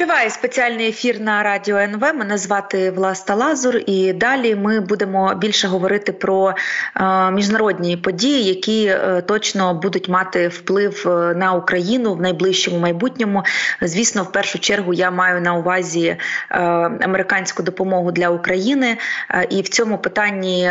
Триває спеціальний ефір на радіо НВ. Мене звати Власта Лазур, і далі ми будемо більше говорити про е, міжнародні події, які е, точно будуть мати вплив е, на Україну в найближчому майбутньому. Звісно, в першу чергу я маю на увазі американську допомогу для України, і в цьому питанні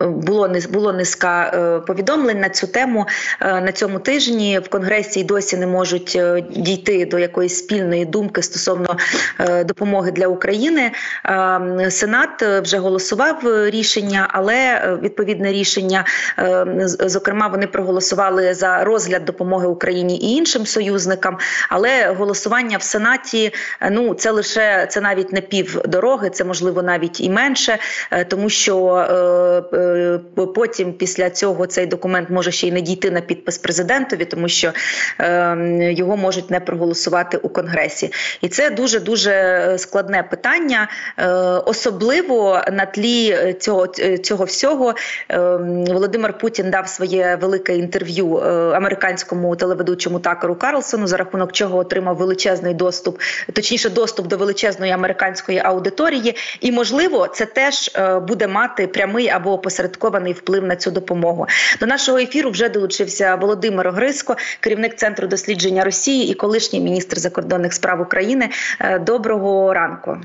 було було низка повідомлень на цю тему на цьому тижні. В конгресі й досі не можуть дійти до якоїсь спільної думки стосовно е, допомоги для України. Е, Сенат вже голосував рішення, але е, відповідне рішення, зокрема, вони проголосували за розгляд допомоги Україні і іншим союзникам. Але голосування в Сенаті ну це лише це навіть не пів дороги, це можливо навіть і менше, тому що потім після цього цей документ може ще й не дійти на підпис президентові, тому що його можуть не проголосувати у конгресі процесі, і це дуже дуже е, складне питання, е, особливо на тлі е, цього цього всього. Володимир Путін дав своє велике інтерв'ю американському телеведучому Такеру Карлсону, за рахунок чого отримав величезний доступ, точніше, доступ до величезної американської аудиторії, і можливо, це теж буде мати прямий або опосередкований вплив на цю допомогу. До нашого ефіру вже долучився Володимир Огриско, керівник центру дослідження Росії і колишній міністр закордонних справ України. Е, доброго ранку.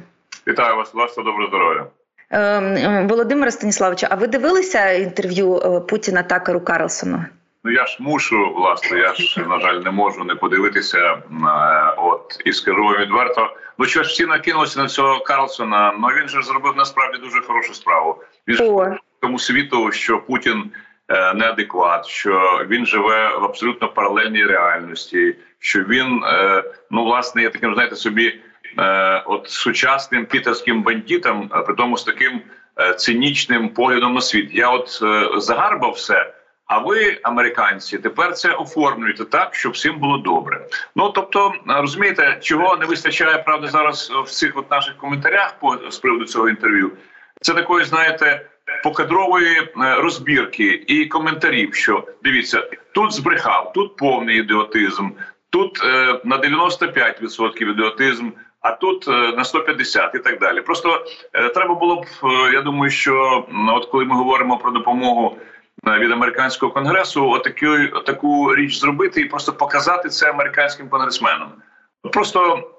Вітаю вас, власне, доброго здоров'я. Ем, Володимира Станіславовича, а ви дивилися інтерв'ю е, Путіна Такеру Карлсону? Ну я ж мушу, власне, я ж на жаль не можу не подивитися. Е, от і скажу вам відверто. Ну що ж всі накинулися на цього Карлсона? Ну він же зробив насправді дуже хорошу справу. Він ж тому світу, що Путін Е, неадекват, що він живе в абсолютно паралельній реальності, що він е, ну власне є таким, знаєте, собі е, от сучасним пітерським бандитом, при тому з таким цинічним поглядом на світ. Я от загарбав все. А ви, американці, тепер це оформлюєте так, щоб всім було добре. Ну тобто, розумієте, чого не вистачає правда зараз в цих от наших коментарях по з приводу цього інтерв'ю. Це такої, знаєте, покадрової е, розбірки і коментарів, що дивіться, тут збрехав, тут повний ідіотизм, тут е, на 95% ідіотизм, а тут е, на 150% і так далі. Просто е, треба було б. Е, я думаю, що от коли ми говоримо про допомогу. Е, від американського конгресу отаку, таку річ зробити і просто показати це американським конгресменам. Просто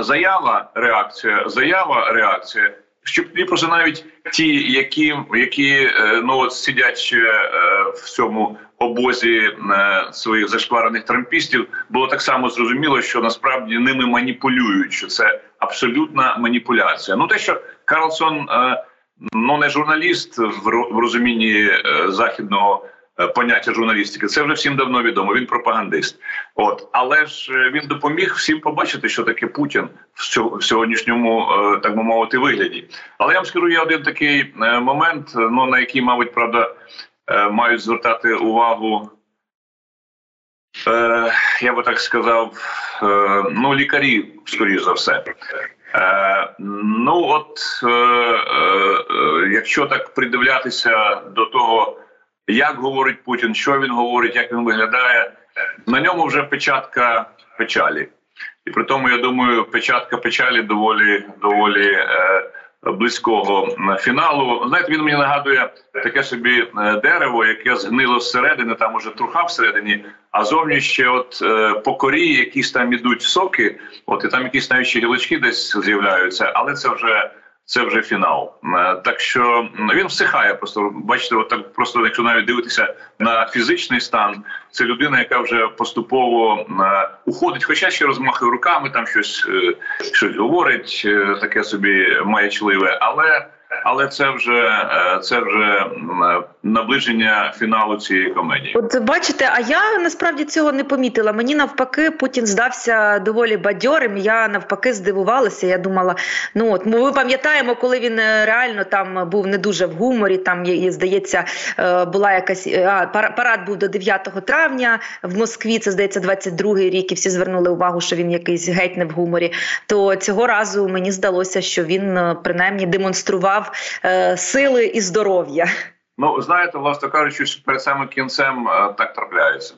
заява, реакція, заява, реакція щоб просто навіть ті, які які е, ну сидять е, в цьому обозі е, своїх зашкварених трампістів, було так само зрозуміло, що насправді ними маніпулюють, що це абсолютна маніпуляція. Ну те, що Карлсон ну не журналіст в розумінні західного. Е, поняття журналістики. Це вже всім давно відомо. Він пропагандист. От але ж е, він допоміг всім побачити, що таке Путін в сьогоднішньому, е, так би мовити, вигляді. Але я вам скажу, є один такий момент, ну на який, мабуть, правда, мають звертати увагу. Я би так сказав, ну лікарі, скоріш за все. Ну от якщо так придивлятися до того, як говорить Путін, що він говорить, як він виглядає. На ньому вже печатка печалі, і при тому, я думаю, печатка печалі доволі доволі е, близького фіналу. Знаєте, він мені нагадує таке собі е, дерево, яке згнило зсередини, там уже труха всередині, а зовні ще от е, по корі якісь там ідуть соки, от і там якісь навіть ще гілочки десь з'являються, але це вже це вже фінал. Е, так що він всихає. Просто бачите, от так просто, якщо навіть дивитися на фізичний стан, це людина, яка вже поступово е, уходить, хоча ще розмахує руками, там щось е, щось говорить, таке собі маячливе, але але це вже це вже наближення фіналу цієї комедії. От бачите, а я насправді цього не помітила. Мені навпаки, Путін здався доволі бадьорим. Я навпаки здивувалася. Я думала, ну от ми пам'ятаємо, коли він е, реально там був не дуже в гуморі. Там здається, е, була якась а, парад був до 9 травня в Москві. Це здається 22-й рік, і всі звернули увагу, що він якийсь геть не в гуморі. То цього разу мені здалося, що він принаймні демонстрував е, сили і здоров'я. Ну знаєте, власне кажучи, перед самим кінцем е, так трапляється.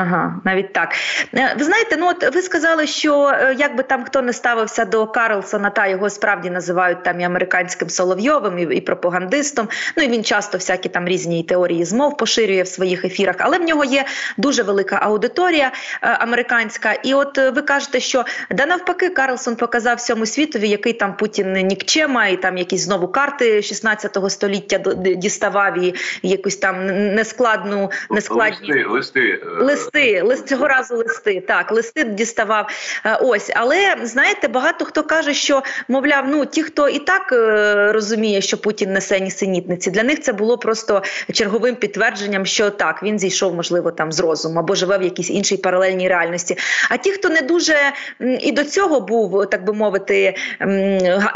Ага, навіть так. Е, ви знаєте, ну от ви сказали, що е, як би там хто не ставився до Карлсона, та його справді називають там і американським Соловйовим, і, і пропагандистом. Ну і він часто всякі там різні теорії змов поширює в своїх ефірах, але в нього є дуже велика аудиторія е, американська. І от ви кажете, що да навпаки, Карлсон показав всьому світові, який там Путін нікчема, і там якісь знову карти 16 століття діставав і якусь там нескладну нескладні листи. листи листи, лист цього разу листи. Так, листи діставав. Е, ось, але знаєте, багато хто каже, що мовляв, ну ті, хто і так е, розуміє, що Путін несе нісенітниці, для них це було просто черговим підтвердженням, що так він зійшов, можливо, там з розуму або живе в якійсь іншій паралельній реальності. А ті, хто не дуже і до цього був, так би мовити,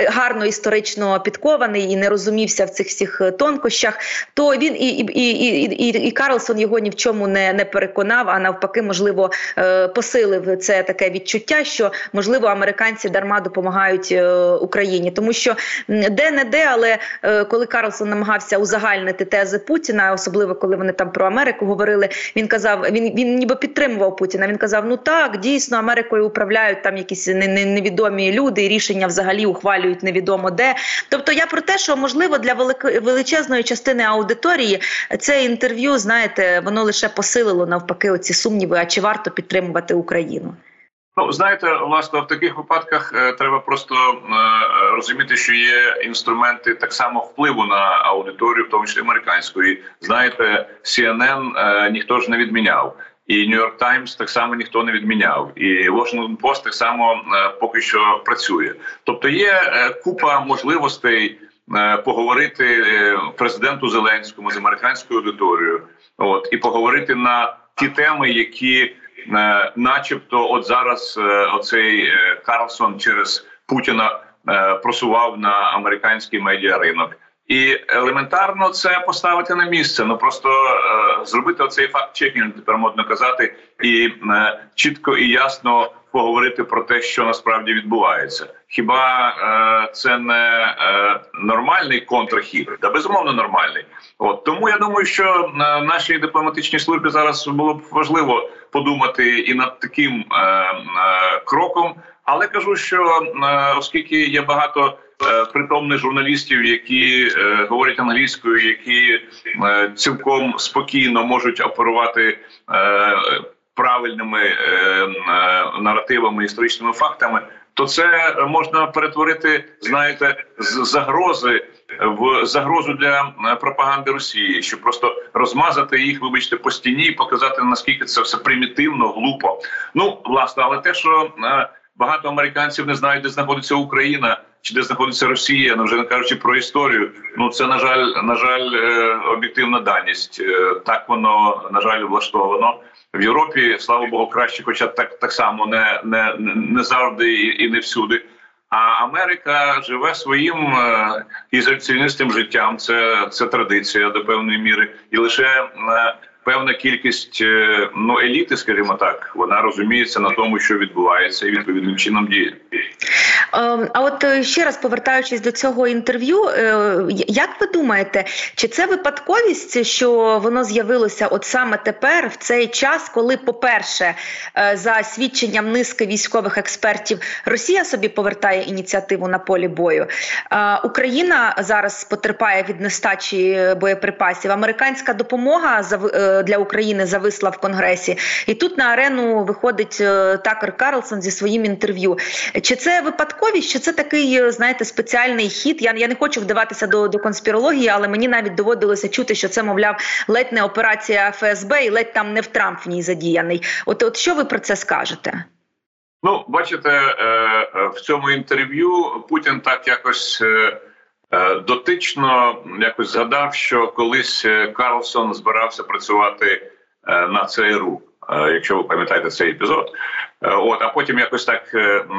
гарно історично підкований і не розумівся в цих всіх тонкощах, то він і і, і, і, і Карлсон його ні в чому не, не переконав. а навпаки, можливо, е, посилив це таке відчуття, що можливо американці дарма допомагають е, Україні, тому що де не де, але е, коли Карлсон намагався узагальнити тези Путіна, особливо коли вони там про Америку говорили, він казав, він він ніби підтримував Путіна. Він казав: Ну так, дійсно, Америкою управляють там якісь невідомі люди, і рішення взагалі ухвалюють невідомо де. Тобто, я про те, що можливо для величезної частини аудиторії це інтерв'ю, знаєте, воно лише посилило навпаки оці сумніви, а чи варто підтримувати Україну? Ну, знаєте, власне, в таких випадках е, треба просто е, розуміти, що є інструменти так само впливу на аудиторію, в тому числі американської. Знаєте, CNN е, ніхто ж не відміняв, і Нью-Йорк Таймс так само ніхто не відміняв, і Washington Post так само е, поки що працює. Тобто є е, купа можливостей е, поговорити президенту Зеленському з американською аудиторією, от і поговорити на ті теми, які, е, начебто, от зараз е, оцей е, Карлсон через Путіна просував на американський медіаринок. І елементарно це поставити на місце. Ну просто е, зробити оцей факт чекінг, тепер можна казати, і е, чітко і ясно поговорити про те, що насправді відбувається. Хіба е, це не е, нормальний контрхід? Та безумовно нормальний. От тому я думаю, що на нашій дипломатичній службі зараз було б важливо подумати і над таким е, е, кроком. Але кажу, що е, оскільки є багато е, притомних журналістів, які е, говорять англійською, які е, цілком спокійно можуть оперувати. Е, правильними е, е, наративами, історичними фактами, то це можна перетворити, знаєте, з загрози в загрозу для е, пропаганди Росії, щоб просто розмазати їх, вибачте, по стіні і показати наскільки це все примітивно, глупо. Ну власне, але те, що е, багато американців не знають, де знаходиться Україна. Чи де знаходиться Росія, ну вже не кажучи про історію. Ну це на жаль, на жаль, е, об'єктивна даність. Так воно на жаль влаштовано в Європі, слава Богу, краще, хоча так так само не не, не завжди і не всюди. А Америка живе своїм е, ізоляціоністським життям. Це це традиція до певної міри, і лише е, певна кількість е, ну еліти, скажімо так, вона розуміється на тому, що відбувається, і відповідним чином діє. Ем, а от е, ще раз повертаючись до цього інтерв'ю, е, як ви думаєте, чи це випадковість, що воно з'явилося от саме тепер, в цей час, коли, по-перше, за свідченням низки військових експертів, Росія собі повертає ініціативу на полі бою? Україна зараз потерпає від нестачі боєприпасів. Американська допомога для України зависла в Конгресі, і тут на арену виходить е, Такер Карлсон зі своїм інтерв'ю. Чи це випадковість, чи це такий, е, знаєте, спеціальний хід? Я я не хочу вдаватися до до конспірології, але мені навіть доводилося чути, що це, мовляв, ледь не операція ФСБ і ледь там не в Трамп в ній задіяний. От, от що ви про це скажете? Ну, бачите, е, в цьому інтерв'ю Путін так якось. Е, дотично якось згадав, що колись е, Карлсон збирався працювати е, на ЦРУ, якщо ви пам'ятаєте цей епізод. От а потім якось так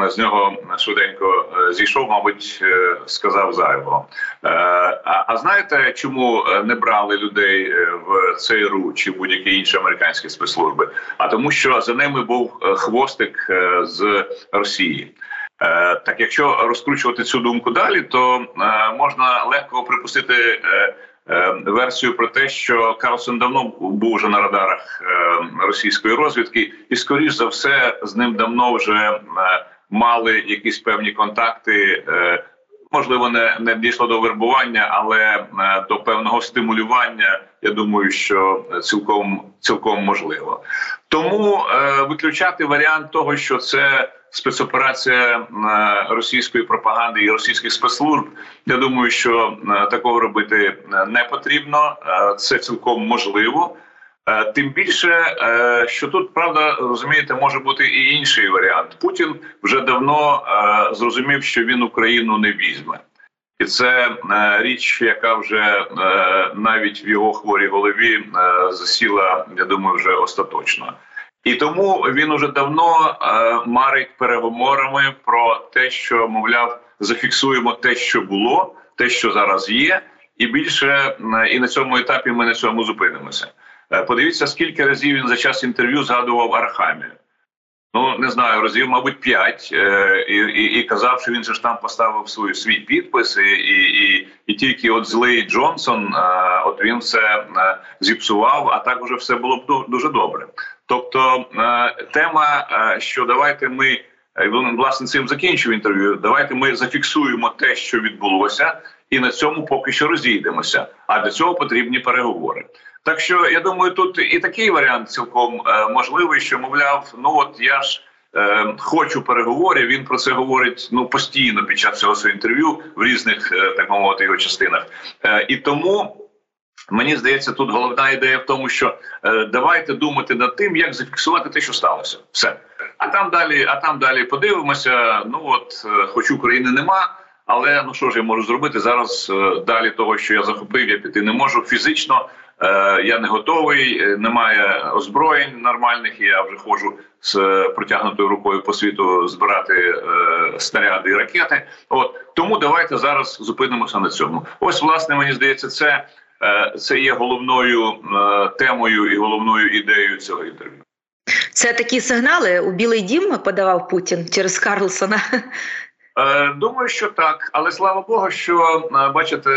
з нього швиденько зійшов, мабуть, сказав зайвого. А, а знаєте, чому не брали людей в ЦРУ чи будь-які інші американські спецслужби? А тому, що за ними був хвостик з Росії. Е, так, якщо розкручувати цю думку далі, то е, можна легко припустити е, версію про те, що Карлсон давно був вже на радарах російської розвідки, і скоріш за все з ним давно вже мали якісь певні контакти. Можливо, не не дійшло до вербування, але до певного стимулювання. Я думаю, що цілком цілком можливо. Тому е, виключати варіант того, що це спецоперація е, російської пропаганди і російських спецслужб. Я думаю, що е, такого робити не потрібно. Це цілком можливо. Тим більше, що тут правда розумієте, може бути і інший варіант. Путін вже давно зрозумів, що він Україну не візьме, і це річ, яка вже навіть в його хворій голові засіла. Я думаю, вже остаточно. І тому він уже давно е, марить переговорами про те, що мовляв, зафіксуємо те, що було, те, що зараз є, і більше е, і на цьому етапі ми на цьому зупинимося. Е, подивіться, скільки разів він за час інтерв'ю згадував Архамію. Ну не знаю, разів, мабуть, п'ять, е, і і, і казав, що він же ж там поставив свій свій підпис, і і, і, і тільки от злий Джонсон, е, от він все е, зіпсував, а так уже все було б дуже добре. Тобто е, тема, е, що давайте ми е, власне цим закінчив інтерв'ю. Давайте ми зафіксуємо те, що відбулося, і на цьому поки що розійдемося. А для цього потрібні переговори. Так що я думаю, тут і такий варіант цілком можливий, що мовляв, ну от я ж. Хочу переговорів. Він про це говорить ну постійно під час цього свого інтерв'ю в різних так мовити його частинах, і тому Мені здається, тут головна ідея в тому, що е, давайте думати над тим, як зафіксувати те, що сталося, все. А там далі, а там далі подивимося. Ну от, е, хоч України нема, але ну що ж я можу зробити зараз? Е, далі того, що я захопив, я піти не можу. Фізично е, я не готовий, е, немає озброєнь нормальних. і Я вже ходжу з протягнутою рукою по світу збирати е, снаряди і ракети. От тому давайте зараз зупинимося на цьому. Ось, власне, мені здається, це. Е, це є головною е, темою і головною ідеєю цього інтерв'ю. Це такі сигнали у Білий Дім подавав Путін через Карлсона. Е, думаю, що так, але слава Богу, що бачите,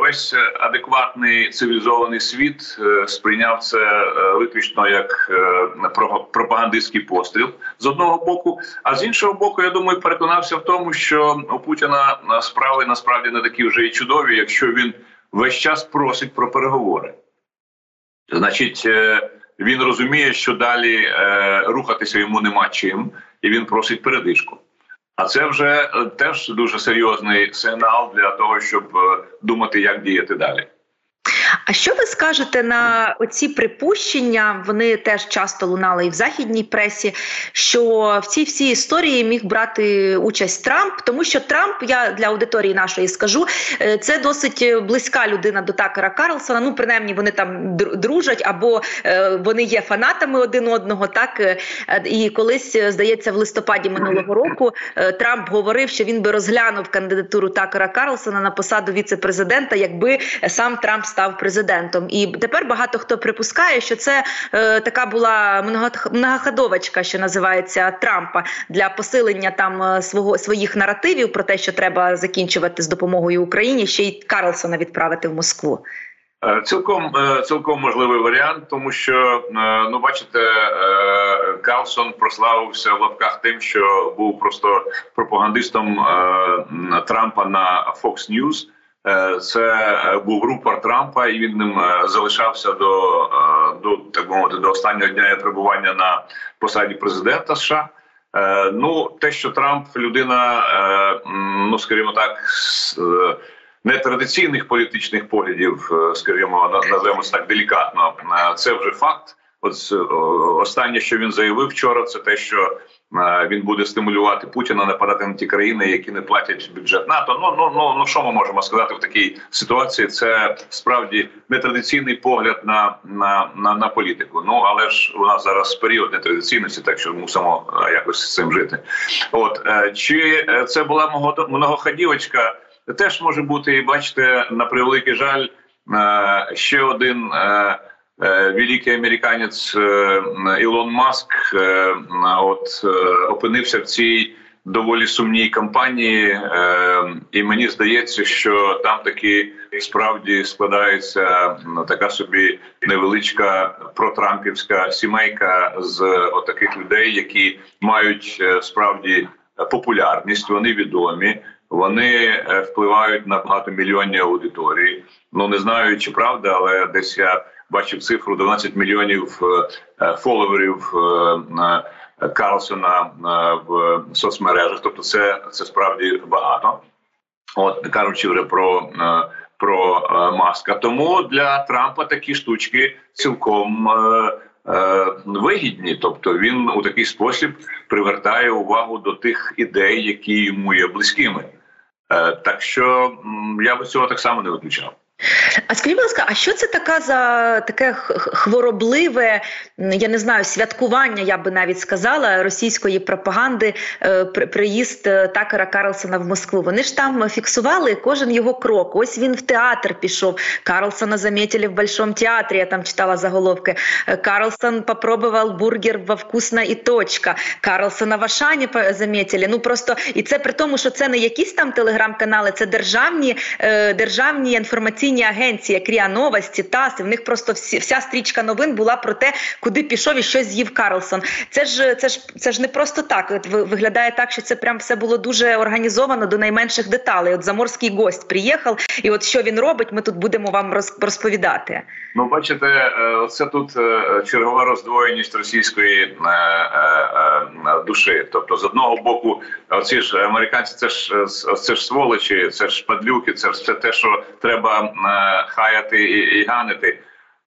весь адекватний цивілізований світ сприйняв це виключно як пропагандистський постріл з одного боку. А з іншого боку, я думаю, переконався в тому, що у Путіна справи насправді не такі вже і чудові, якщо він весь час просить про переговори. Значить, е, він розуміє, що далі е, рухатися йому нема чим, і він просить передишку. А це вже е, теж дуже серйозний сигнал для того, щоб думати, як діяти далі. А що ви скажете на оці припущення? Вони теж часто лунали і в західній пресі, що в цій всій історії міг брати участь Трамп, тому що Трамп, я для аудиторії нашої скажу, е, це досить близька людина до Такера Карлсона. Ну, принаймні, вони там дружать або е, вони є фанатами один одного. Так е, і колись здається, в листопаді минулого року Трамп говорив, що він би розглянув кандидатуру Такера Карлсона на посаду віце-президента, якби сам Трамп став президентом. І тепер багато хто припускає, що це е, така була многоходовочка, що називається Трампа для посилення там е, свого своїх наративів про те, що треба закінчувати з допомогою Україні, ще й Карлсона відправити в Москву. Е, цілком е, цілком можливий варіант, тому що ну бачите, Карлсон прославився в лапках тим, що був просто пропагандистом Трампа на Fox News. Е, це е, був рупор Трампа, і він ним е, залишався до до так мовити до останнього дня перебування на посаді президента США. Ну, те, що Трамп людина, ну скажімо так, нетрадиційних політичних поглядів, скажімо, називаємо це так делікатно, це вже факт. От останнє, що він заявив вчора, це те, що він буде стимулювати Путіна нападати на ті країни, які не платять бюджет НАТО. Ну ну ну ну що ми можемо сказати в такій ситуації? Це справді нетрадиційний погляд на на, на, на політику. Ну але ж у нас зараз період нетрадиційності, так що мусимо якось з цим жити. От е, чи е, це була многоходівочка? Теж може бути, і бачите, на превеликий жаль, е, ще один. Е, великий американець е, Ілон Маск е, от опинився в цій доволі сумній кампанії, і мені здається, що там таки справді складається така собі невеличка протрампівська сімейка з отаких людей, які мають справді популярність. Вони відомі. Вони впливають на багатомільйонні аудиторії. Ну не знаю, чи правда, але десь я бачив цифру 12 мільйонів фоловерів Карлсона в соцмережах. Тобто, це це справді багато. От кажучи вже про про маска. Тому для Трампа такі штучки цілком вигідні. Тобто він у такий спосіб привертає увагу до тих ідей, які йому є близькими. Е, так що я би цього так само не виключав. А скажіть, будь ласка, а що це така за таке хворобливе, я не знаю, святкування, я би навіть сказала, російської пропаганди е, приїзд е, Такера Карлсона в Москву? Вони ж там фіксували кожен його крок. Ось він в театр пішов. Карлсона замітили в Большому театрі. Я там читала заголовки. Е, Карлсон попробував бургер во вкусна і точка. Карлсона в Ашані замітили. Ну просто і це при тому, що це не якісь там телеграм-канали, це державні, державні інформаційні інформаційні агенції, як Ріа Новості, ТАСС, в них просто всі, вся стрічка новин була про те, куди пішов і що з'їв Карлсон. Це ж це ж це ж не просто так. Виглядає так, що це прям все було дуже організовано до найменших деталей. От заморський гость приїхав, і от що він робить, ми тут будемо вам розповідати. Ну, бачите, е, це тут е, чергова роздвоєність російської е, душі. Тобто, з одного боку, оці ж американці, це ж це ж сволочі, це ж падлюки, це ж все те, що треба хаяти і, і ганити.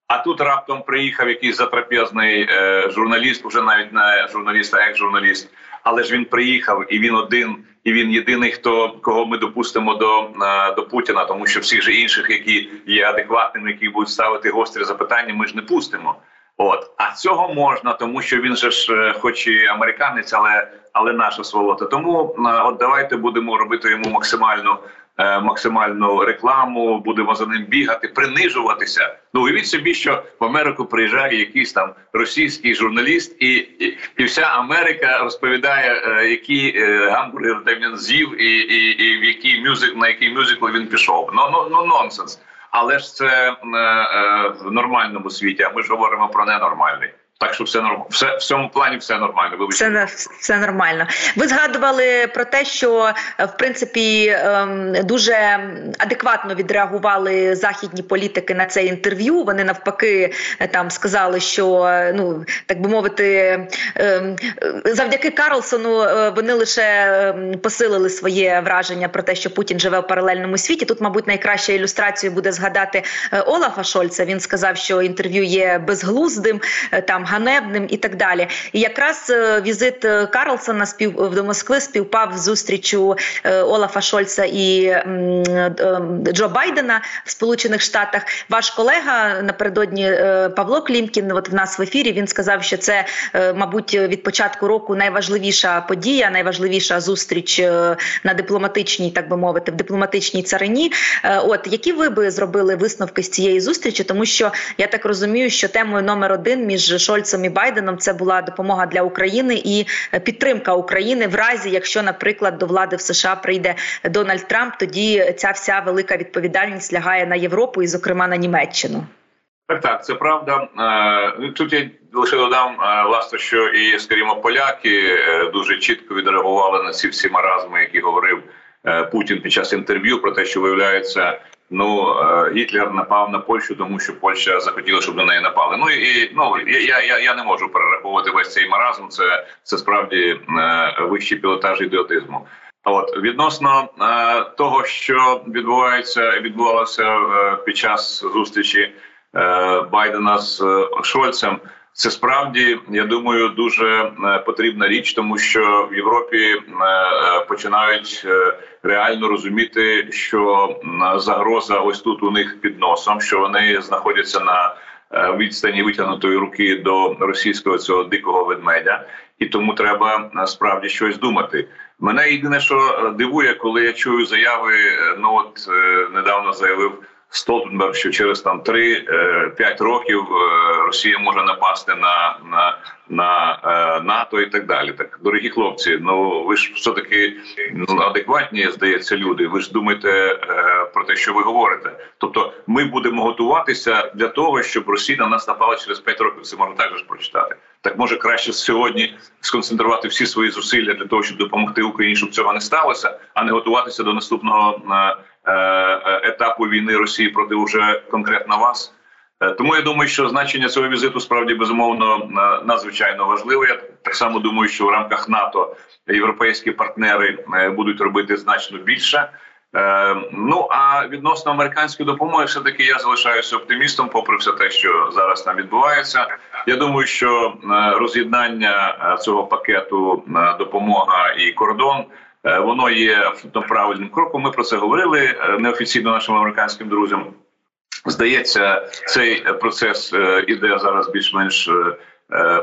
А тут раптом приїхав якийсь затрапезний е, журналіст, уже навіть не журналіст, а як журналіст. Але ж він приїхав, і він один, і він єдиний, хто кого ми допустимо до е, до Путіна, тому що всіх же інших, які є адекватними, які будуть ставити гострі запитання, ми ж не пустимо. От а цього можна, тому що він же ж, е, хоч і американець, але але наша сволота. Тому е, от давайте будемо робити йому максимальну Е, максимальну рекламу, будемо за ним бігати, принижуватися. Ну уявіть собі, що в Америку приїжджає якийсь там російський журналіст, і і, і вся Америка розповідає, е, які е, гамбургер де він з'їв, і і, і в який мюзик на який мюзикл він пішов. Ну ну ну нонсенс. Але ж це е, е, в нормальному світі. А ми ж говоримо про ненормальний. Так що все нормально. Все в цьому плані все нормально. Все, все нормально. Ви згадували про те, що е, в принципі ем, дуже адекватно відреагували західні політики на це інтерв'ю. Вони навпаки е, там сказали, що е, ну так би мовити, ем, завдяки Карлсону вони лише ем, посилили своє враження про те, що Путін живе в паралельному світі. Тут, мабуть, найкраща ілюстрацією буде згадати Олафа Шольца. Він сказав, що інтерв'ю є безглуздим там ганебним і так далі. І якраз е, візит е, Карлсона спів до Москви співпав з зустрічю е, Олафа Шольца і Джо Байдена в Сполучених Штатах. Ваш колега напередодні Павло Клімкін, от в нас в ефірі, він сказав, що це, мабуть, від початку року найважливіша подія, найважливіша зустріч на дипломатичній, так би мовити, в дипломатичній царині. От які ви би зробили висновки з цієї зустрічі, тому що я так розумію, що темою номер один між Шольцем Шольцем і Байденом це була допомога для України і е, підтримка України в разі, якщо, наприклад, до влади в США прийде Дональд Трамп, тоді ця вся велика відповідальність лягає на Європу і, зокрема, на Німеччину. Так, так, це правда. Е, тут я лише додам е, власне, що і скажімо, поляки дуже чітко відреагували на ці всі маразми, які говорив Путін під час інтерв'ю, про те, що виявляється, Ну е, Гітлер напав на Польщу, тому що Польща захотіла, щоб на неї напали. Ну і ну я я, я не можу перераховувати весь цей маразм. Це це справді е, вищий пілотаж ідіотизму. От відносно е, того, що відбувається, відбувалося е, під час зустрічі е, Байдена з е, Шольцем. Це справді я думаю дуже е, потрібна річ, тому що в Європі е, е, починають реально розуміти, що загроза ось тут у них під носом, що вони знаходяться на відстані витягнутої руки до російського цього дикого ведмедя, і тому треба насправді щось думати. Мене єдине, що дивує, коли я чую заяви. Ну от недавно заявив Столтенберг, що через там 3-5 років Росія може напасти на на, на НАТО і так далі. Так, дорогі хлопці, ну ви ж все таки ну, адекватні, здається, люди. Ви ж думаєте про те, що ви говорите. Тобто, ми будемо готуватися для того, щоб Росія на нас напала через 5 років. Це можна також прочитати. Так може краще сьогодні сконцентрувати всі свої зусилля для того, щоб допомогти Україні, щоб цього не сталося, а не готуватися до наступного е, е, етапу війни Росії проти вже конкретно вас. Е, тому я думаю, що значення цього візиту справді безумовно надзвичайно важливе. Я так само думаю, що в рамках НАТО європейські партнери будуть робити значно більше. Е, ну а відносно американської допомоги, все таки я залишаюся оптимістом, попри все те, що зараз там відбувається. Я думаю, що е, роз'єднання е, цього пакету допомога і кордон. Воно є абсолютно правильним кроком. Ми про це говорили неофіційно нашим американським друзям. Здається, цей процес іде зараз більш-менш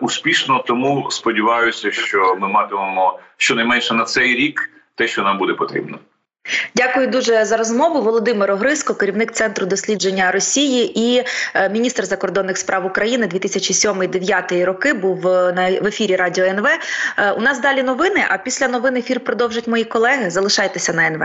успішно. Тому сподіваюся, що ми матимемо щонайменше на цей рік те, що нам буде потрібно. Дякую дуже за розмову. Володимир Огриско, керівник центру дослідження Росії і е, міністр закордонних справ України 2007-2009 роки. Був е, в ефірі Радіо НВ. Е, у нас далі новини. А після новин ефір продовжать мої колеги. Залишайтеся на НВ.